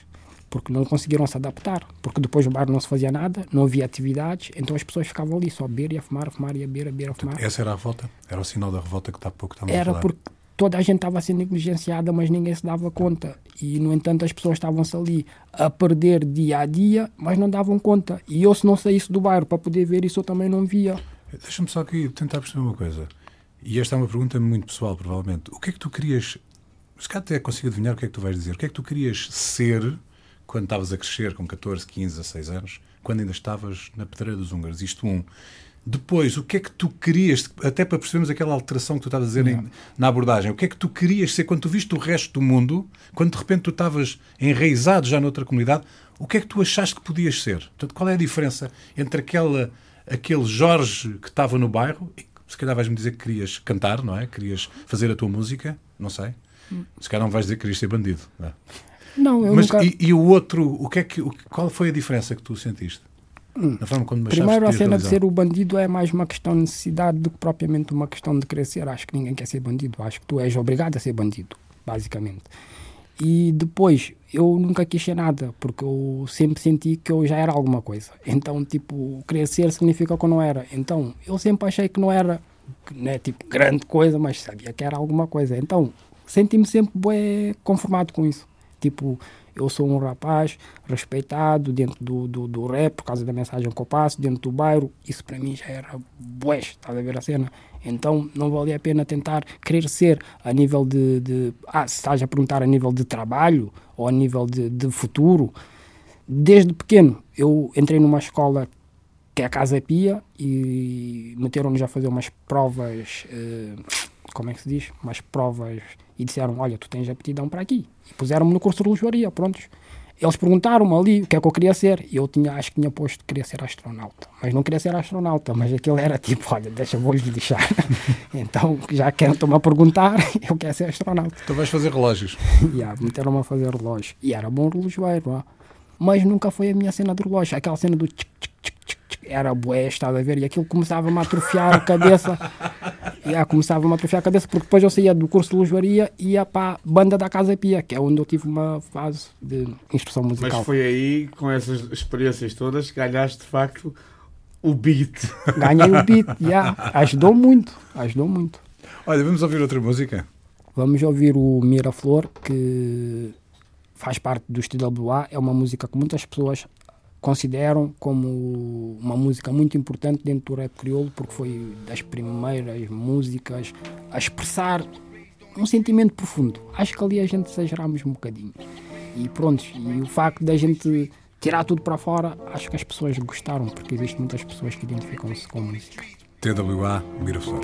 porque não conseguiram se adaptar, porque depois do bar não se fazia nada, não havia atividades, então as pessoas ficavam ali só a beber e a fumar, a fumar e a beber, a beber, a fumar. Essa era a revolta? Era o sinal da revolta que há pouco a Era porque toda a gente estava ser negligenciada, mas ninguém se dava conta. E, no entanto, as pessoas estavam-se ali a perder dia a dia, mas não davam conta. E eu, se não saísse do bairro para poder ver isso, eu também não via. Deixa-me só aqui tentar perceber uma coisa. E esta é uma pergunta muito pessoal, provavelmente. O que é que tu querias. Se calhar até consigo adivinhar o que é que tu vais dizer. O que é que tu querias ser quando estavas a crescer com 14, 15, 16 anos, quando ainda estavas na Pedreira dos Húngaros? Isto um. Depois, o que é que tu querias, até para percebermos aquela alteração que tu estavas a dizer em- na abordagem, o que é que tu querias ser quando tu viste o resto do mundo, quando de repente tu estavas enraizado já noutra comunidade, o que é que tu achaste que podias ser? Portanto, qual é a diferença entre aquela, aquele Jorge que estava no bairro, se calhar vais-me dizer que querias cantar, não é? Querias fazer a tua música, não sei. Se calhar não vais dizer que querias ser bandido. não é? Não, eu Mas nunca... e, e o outro, o que é que, o- qual foi a diferença que tu sentiste? Na forma como Hum. Primeiro, a cena de ser o bandido é mais uma questão de necessidade do que propriamente uma questão de ser. Acho que ninguém quer ser bandido. Acho que tu és obrigado a ser bandido, basicamente. E depois, eu nunca quis ser nada, porque eu sempre senti que eu já era alguma coisa. Então, tipo, querer ser significa que eu não era. Então, eu sempre achei que não era, né, tipo, grande coisa, mas sabia que era alguma coisa. Então, senti-me sempre bué conformado com isso. Tipo, eu sou um rapaz respeitado dentro do, do, do rap, por causa da mensagem que eu passo, dentro do bairro. Isso para mim já era bué, estás a ver a cena? Então não valia a pena tentar querer ser a nível de. de ah, se estás a perguntar a nível de trabalho ou a nível de, de futuro. Desde pequeno eu entrei numa escola que é a Casa Pia e meteram-nos a fazer umas provas, eh, como é que se diz? Umas provas e disseram, olha, tu tens aptidão para aqui. E puseram-me no curso de relojoaria, prontos. Eles perguntaram-me ali o que é que eu queria ser e eu tinha, acho que tinha posto que queria ser astronauta. Mas não queria ser astronauta, mas aquilo era tipo, olha, deixa, vou-lhes deixar. então, já que estão-me a perguntar, eu quero ser astronauta. Tu vais fazer relógios. Yeah, meteram-me a fazer relógio. E era bom relojoeiro, ó. mas nunca foi a minha cena de relógio. Aquela cena do tchic, tchic, tchic, tchic, era bué, estás a ver? E aquilo começava-me a atrofiar a cabeça. E yeah, começava-me a atrofiar a cabeça, porque depois eu saía do curso de relojoaria e ia para a banda da Casa Pia, que é onde eu tive uma fase de instrução musical. Mas foi aí, com essas experiências todas, que ganhaste de facto o beat. Ganhei o beat, yeah. ajudou muito, ajudou muito. Olha, vamos ouvir outra música. Vamos ouvir o Miraflor, que faz parte do estilo WA. É uma música que muitas pessoas consideram como uma música muito importante dentro do rap crioulo porque foi das primeiras músicas a expressar um sentimento profundo. Acho que ali a gente exageramos um bocadinho. E pronto, e o facto da gente tirar tudo para fora, acho que as pessoas gostaram, porque existem muitas pessoas que identificam-se com música. TWA Miraflor.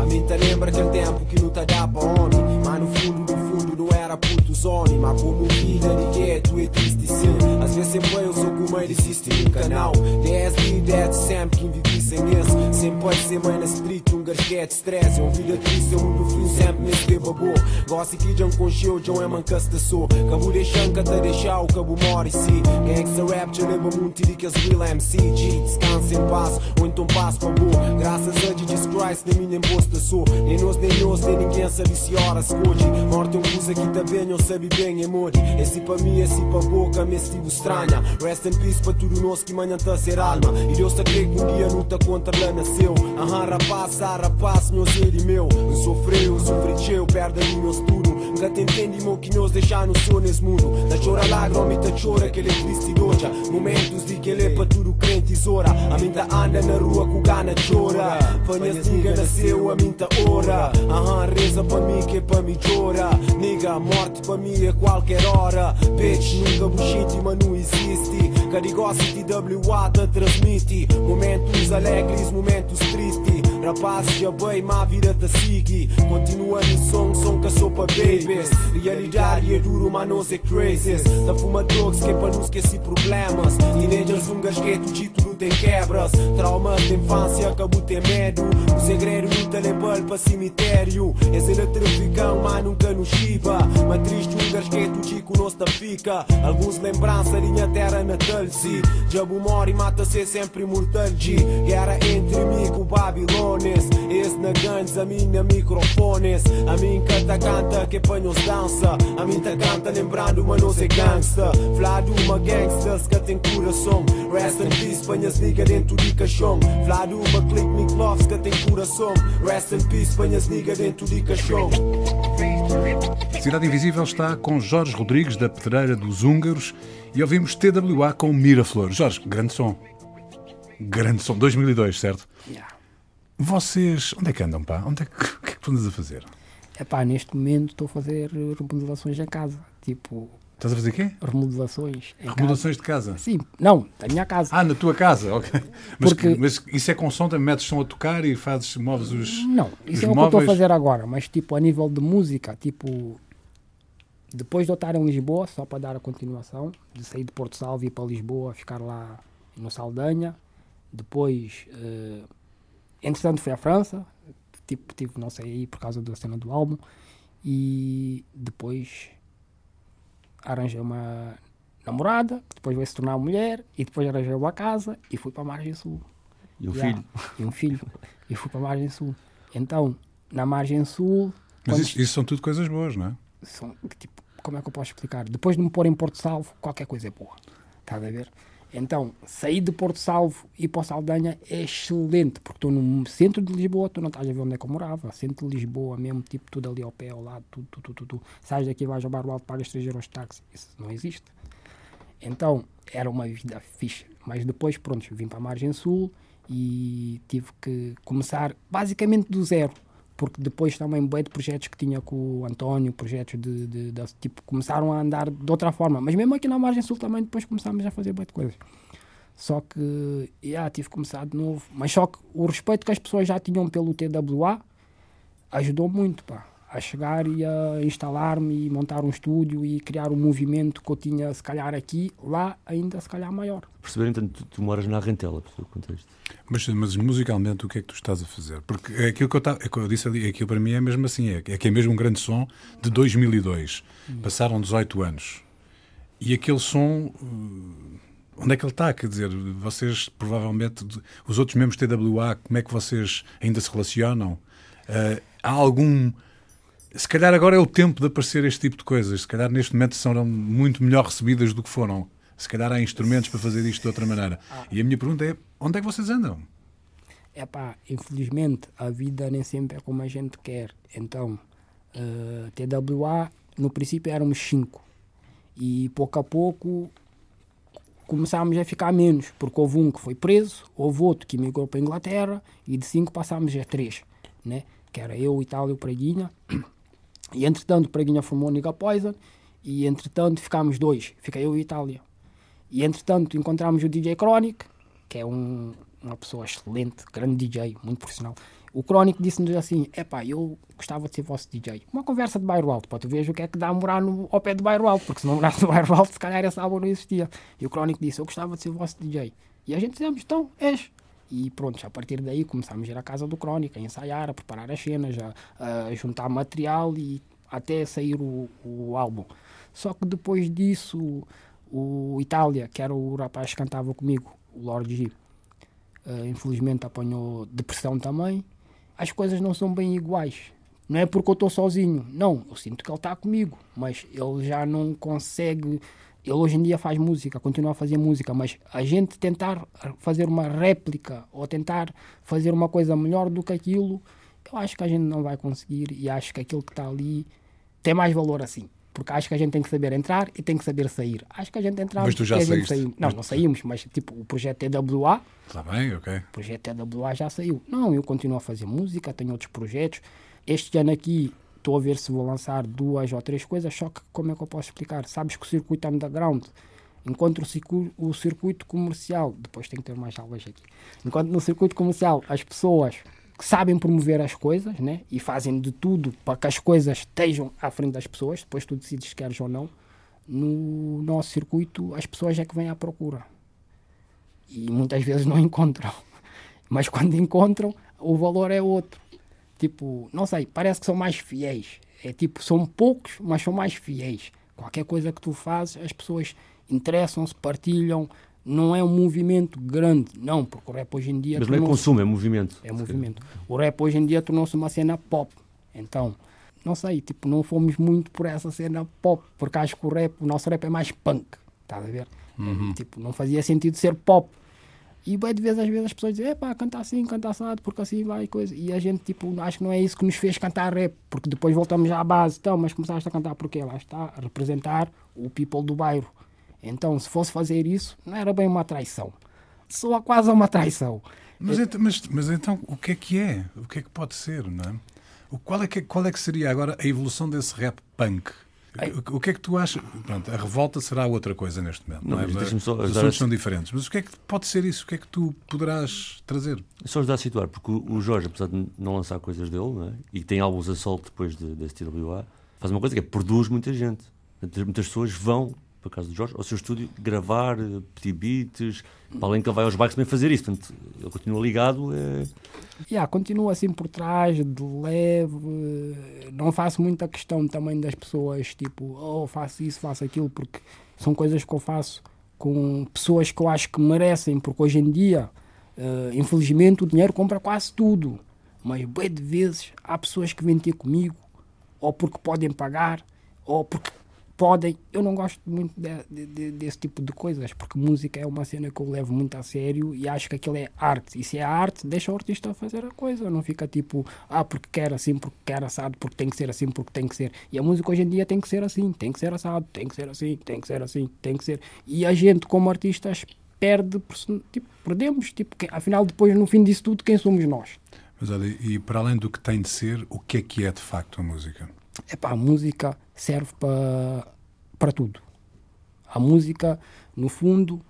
A mim te lembra aquele tempo que dá homem Mas no fundo não era puto zone Mas como filha de gueto é triste sim. Às vezes sempre eu sou como ele existe no canal 10 10 sempre quem vive sem esse. Sempre pode ser mãe na street, um gasquete stress. É um vida triste, é um mundo frio sempre nesse que babou Gosto que já com show, já é mancas de sou Cabo deixando que deixar o cabo mora e si. Gangsta rap, já lembra muito de que as real MC descansa em paz, ou então paz para boa Graças a Jesus Christ, na minha imposta sou. Nem nós, nem nós, nem ninguém sabe se horas escolhe Morte é coisa que também não sabe bem, é morre Esse para mim, esse para boca, me estive estranha. Rest in peace para tudo nós que manhã tá ser alma. E Deus tá crê que um dia luta contra lá nasceu. Aham, rapaz, ah, rapaz, meu ser e meu. Eu sofreu, sofri eu perde a minha tudo Nunca te entendi, mo que nos deixar no sol nesse mundo. Da e ta chora que ele é triste e doja. Momentos de que ele é para tudo crente zora A minta anda na rua com gana chora. Fanhas ninguém nasceu, a minta ora. Aham, reza para mim que é para mim chora Nigga, morte para mim é qualquer hora Bitch, nunca bullshit, mas não existe Carigosa TWA te transmite Momentos alegres, momentos tristes Rapaz, já bem, má vida te sigue Continua no som, som que sou para babies. Realidade é duro, mas nós é crazy Da fuma drugs que é para não esquecer problemas. Teenagers, gasgueto, dito não quebras. Traumas de infância, acabou ter medo. O segredo no telebol para cemitério. Esse é traficão, mas nunca nos chiva Mas triste, um gasgueto, chico, nós te fica Alguns lembranças, minha terra natal, se Diabo mora e mata-se sempre mortal, Guerra entre mim com Babilônia esse na ganhos, a minha microfones. A mim canta canta que panhos dança. A mim ta canta lembrando mas não é gangsta. Flá de uma gangsta que tem coração. Rest in peace, panhas nigga dentro de caixão Flá de uma click me gloves que tem coração Rest in peace, panhas nigga dentro de caixão Cidade Invisível está com Jorge Rodrigues, da Pedreira dos Húngaros, e ouvimos TWA com Miraflor. Jorge, grande som. Grande som. 2002, certo? Yeah. Vocês, onde é que andam, pá? Onde é que, o que é que tu andas a fazer? É pá, neste momento estou a fazer remodelações em casa. Tipo, Estás a fazer quê? remodelações em Remodelações de casa? casa. Sim, não, da minha casa. Ah, na tua casa, ok. Mas, Porque- que- mas isso é com som, também metes som a tocar e fazes, moves os. Não, os isso é o que eu estou a fazer agora, mas tipo a nível de música, tipo depois de eu estar em Lisboa, só para dar a continuação, de sair de Porto Salvo e ir para Lisboa, ficar lá no Saldanha, depois eh, entretanto fui à França, tipo, tive não sei aí por causa da cena do álbum, e depois arranjei uma namorada, que depois veio se tornar mulher, e depois arranjei uma casa e fui para a Margem Sul. E um Yeah. filho. E um filho. E fui para a Margem Sul. Então, na Margem Sul, Mas isso, isso são tudo coisas boas, não é? são, tipo, como é que eu posso explicar? Depois de me pôr em Porto Salvo, qualquer coisa é boa. Estás a ver? Então, sair de Porto Salvo e ir para Saldanha é excelente, porque estou no centro de Lisboa, tu não estás a ver onde é que eu morava, centro de Lisboa mesmo, tipo, tudo ali ao pé, ao lado, tudo, tudo, tudo, tudo. Sais daqui, vais ao bar alto, pagas 3 euros de táxi, isso não existe. Então, era uma vida fixe. Mas depois, pronto, vim para a Margem Sul e tive que começar basicamente do zero. Porque depois também bué de projetos que tinha com o António, projetos de, de, de- tipo, começaram a andar de outra forma. Mas mesmo aqui na Margem Sul também depois começámos a fazer bué de coisas. Só que, yeah, tive que começar de novo. Mas só que o respeito que as pessoas já tinham pelo TWA ajudou muito, pá. A chegar e a instalar-me e montar um estúdio e criar um movimento que eu tinha, se calhar, aqui, lá ainda, se calhar, maior. Perceber, então, tu, tu moras na Rentela, por o contexto. Mas, mas musicalmente, o que é que tu estás a fazer? Porque é aquilo que eu, ta- é que eu disse ali, aquilo para mim é mesmo assim: é, é que é mesmo um grande som de 2002. Passaram 18 anos. E aquele som. uh, Onde é que ele está? Quer dizer, vocês provavelmente, os outros membros TWA, como é que vocês ainda se relacionam? Uh, há algum. Se calhar agora é o tempo de aparecer este tipo de coisas. Se calhar neste momento serão muito melhor recebidas do que foram. Se calhar há instrumentos para fazer isto de outra maneira. E a minha pergunta é: onde é que vocês andam? É pá, infelizmente a vida nem sempre é como a gente quer. Então, eh, TWA, no princípio éramos cinco. E pouco a pouco começámos a ficar menos, porque houve um que foi preso, houve outro que emigrou para a Inglaterra e de cinco passámos a três, né? que era eu, Itália e o Preguinha. E entretanto o Preguinha formou Niga Poison e entretanto ficámos dois, fica eu e o Itália. E entretanto encontramos o DJ Chronic, que é um, uma pessoa excelente, grande DJ, muito profissional. O Crónico disse-nos assim: epá, eu gostava de ser vosso DJ. Uma conversa de bairro alto, para tu veres o que é que dá a morar no, ao pé do bairro alto, porque se não morasse no bairro alto, se calhar essa álbum não existia. E o Crónico disse: eu gostava de ser vosso DJ. E a gente dizemos: então, és. E pronto, a partir daí começámos a ir à casa do Crónico, a ensaiar, a preparar as cenas, a, a juntar material e até sair o, o álbum. Só que depois disso, o Itália, que era o rapaz que cantava comigo, o Lord G, uh, infelizmente apanhou depressão também. As coisas não são bem iguais. Não é porque eu estou sozinho, não. Eu sinto que ele está comigo, mas ele já não consegue. Ele hoje em dia faz música, continua a fazer música, mas a gente tentar fazer uma réplica ou tentar fazer uma coisa melhor do que aquilo, eu acho que a gente não vai conseguir e acho que aquilo que está ali tem mais valor assim. Porque acho que a gente tem que saber entrar e tem que saber sair. Acho que a gente entrava. Mas tu já saíste? Não, não saímos, mas tipo, o projeto TWA. Está bem, ok. O projeto TWA já saiu. Não, eu continuo a fazer música, tenho outros projetos. Este ano aqui estou a ver se vou lançar duas ou três coisas, só que como é que eu posso explicar? Sabes que o circuito underground, enquanto o circuito, o circuito comercial, depois tem que ter mais aulas aqui, enquanto no circuito comercial as pessoas que sabem promover as coisas né? e fazem de tudo para que as coisas estejam à frente das pessoas, depois tu decides se queres ou não. No nosso circuito, as pessoas é que vêm à procura e muitas vezes não encontram, mas quando encontram, o valor é outro. Tipo, não sei, parece que são mais fiéis. É tipo, são poucos, mas são mais fiéis. Qualquer coisa que tu fazes, as pessoas interessam-se, partilham, não é um movimento grande, não, porque o rap hoje em dia. Mas não é consumo, é movimento. É movimento. O rap hoje em dia tornou-se uma cena pop. Então, não sei, tipo, não fomos muito por essa cena pop, porque acho que o rap, o nosso rap é mais punk, estás a ver? Uhum. É, tipo, não fazia sentido ser pop. E bem, de vez às vezes as pessoas dizem, pá, canta assim, canta assado, porque assim vai coisa. E a gente, tipo, acho que não é isso que nos fez cantar rap, porque depois voltamos à base, então, mas começaste a cantar porque lá está, a representar o people do bairro. Então, se fosse fazer isso, não era bem uma traição. Soa quase uma traição. Mas, é, mas, mas, então, o que é que é? O que é que pode ser, não é? O, qual, é que, qual é que seria agora a evolução desse rap punk? O, o que é que tu achas? Pronto, a revolta será outra coisa neste momento. Não, não é? só Os assuntos são diferentes. Mas o que é que pode ser isso? O que é que tu poderás trazer? Só ajudar a situar, porque o Jorge, apesar de não lançar coisas dele, é? e tem álbuns a sol depois de, desse TWA, faz uma coisa que é produz muita gente. Muitas pessoas vão para casa do Jorge, ao seu estúdio, gravar, pedir beats, para além que ele vai aos bikes também fazer isso. Portanto, ele continua ligado. É... Yeah, continua assim por trás, de leve. Não faço muita questão também das pessoas, tipo, oh, faço isso, faço aquilo, porque são coisas que eu faço com pessoas que eu acho que merecem, porque hoje em dia, uh, infelizmente, o dinheiro compra quase tudo. Mas, bem de vezes, há pessoas que vêm ter comigo, ou porque podem pagar, ou porque podem. Eu não gosto muito de, de, desse tipo de coisas, porque música é uma cena que eu levo muito a sério e acho que aquilo é arte. E se é arte, deixa o artista fazer a coisa. Não fica tipo, ah, porque quer assim, porque quer assado, porque tem que ser assim, porque tem que ser. E a música hoje em dia tem que ser assim, tem que ser assado, tem que ser assim, tem que ser assim, tem que ser. E a gente, como artistas, perde, tipo, perdemos. Tipo, que, afinal, depois, no fim disso tudo, quem somos nós? Mas olha, e para além do que tem de ser, o que é que é de facto a música? Epá, a música serve para para tudo. A música, no fundo,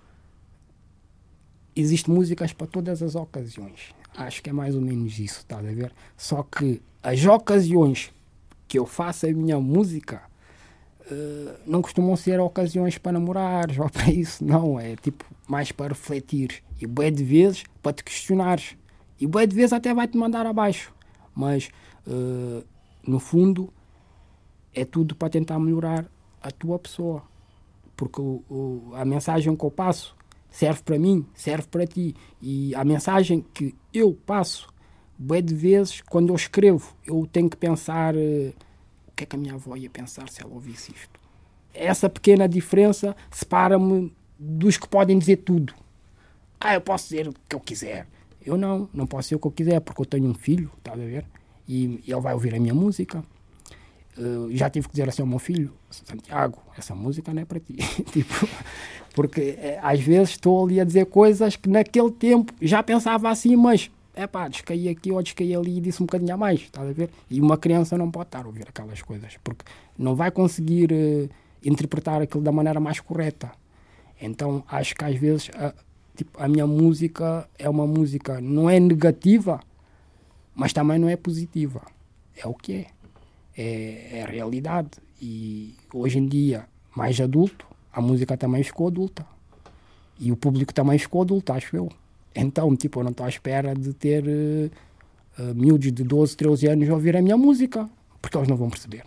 existe músicas para todas as ocasiões. Acho que é mais ou menos isso, está a ver? Só que as ocasiões que eu faço a minha música uh, não costumam ser ocasiões para namorar ou para isso, não. É tipo mais para refletir. E bué de vezes para te questionares. E bué de vezes até vai te mandar abaixo. Mas, uh, no fundo, é tudo para tentar melhorar a tua pessoa. Porque o, o, a mensagem que eu passo serve para mim, serve para ti. E a mensagem que eu passo, bem de vezes, quando eu escrevo, eu tenho que pensar uh, o que é que a minha avó ia pensar se ela ouvisse isto. Essa pequena diferença separa-me dos que podem dizer tudo. Ah, eu posso dizer o que eu quiser. Eu não, não posso dizer o que eu quiser, porque eu tenho um filho, está a ver? E ele vai ouvir a minha música, Uh, já tive que dizer assim ao meu filho, Santiago, essa música não é para ti. tipo, porque é, às vezes estou ali a dizer coisas que naquele tempo já pensava assim, mas é pá, descaí aqui ou descaí ali e disse um bocadinho a mais, estás a ver? E uma criança não pode estar a ouvir aquelas coisas, porque não vai conseguir uh, interpretar aquilo da maneira mais correta. Então acho que às vezes a, tipo, a minha música é uma música, não é negativa, mas também não é positiva. É o que é é, é a realidade. E hoje em dia, mais adulto, a música também ficou adulta. E o público também ficou adulto, acho eu. Então, tipo, eu não estou à espera de ter uh, miúdos de 12, 13 anos a ouvir a minha música, porque eles não vão perceber.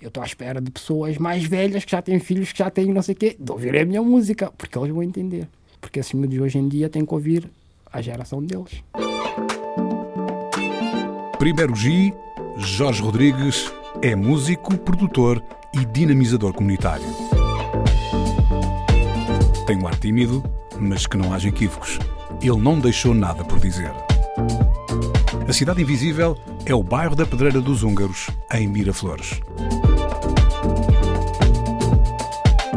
Eu estou à espera de pessoas mais velhas que já têm filhos, que já têm não sei o quê, de ouvir a minha música, porque eles vão entender. Porque esses miúdos hoje em dia têm que ouvir a geração deles. Primeiro G Jorge Rodrigues é músico, produtor e dinamizador comunitário. Tem um ar tímido, mas que não haja equívocos. Ele não deixou nada por dizer. A Cidade Invisível é o bairro da Pedreira dos Húngaros, em Miraflores.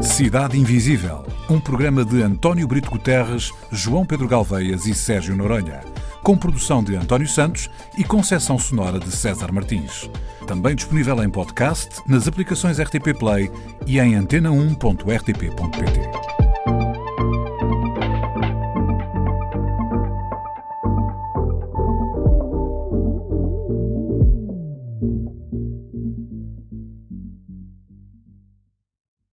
Cidade Invisível, um programa de António Brito Guterres, João Pedro Galveias e Sérgio Noronha com produção de António Santos e concessão sonora de César Martins. Também disponível em podcast, nas aplicações RTP Play e em antena1.rtp.pt.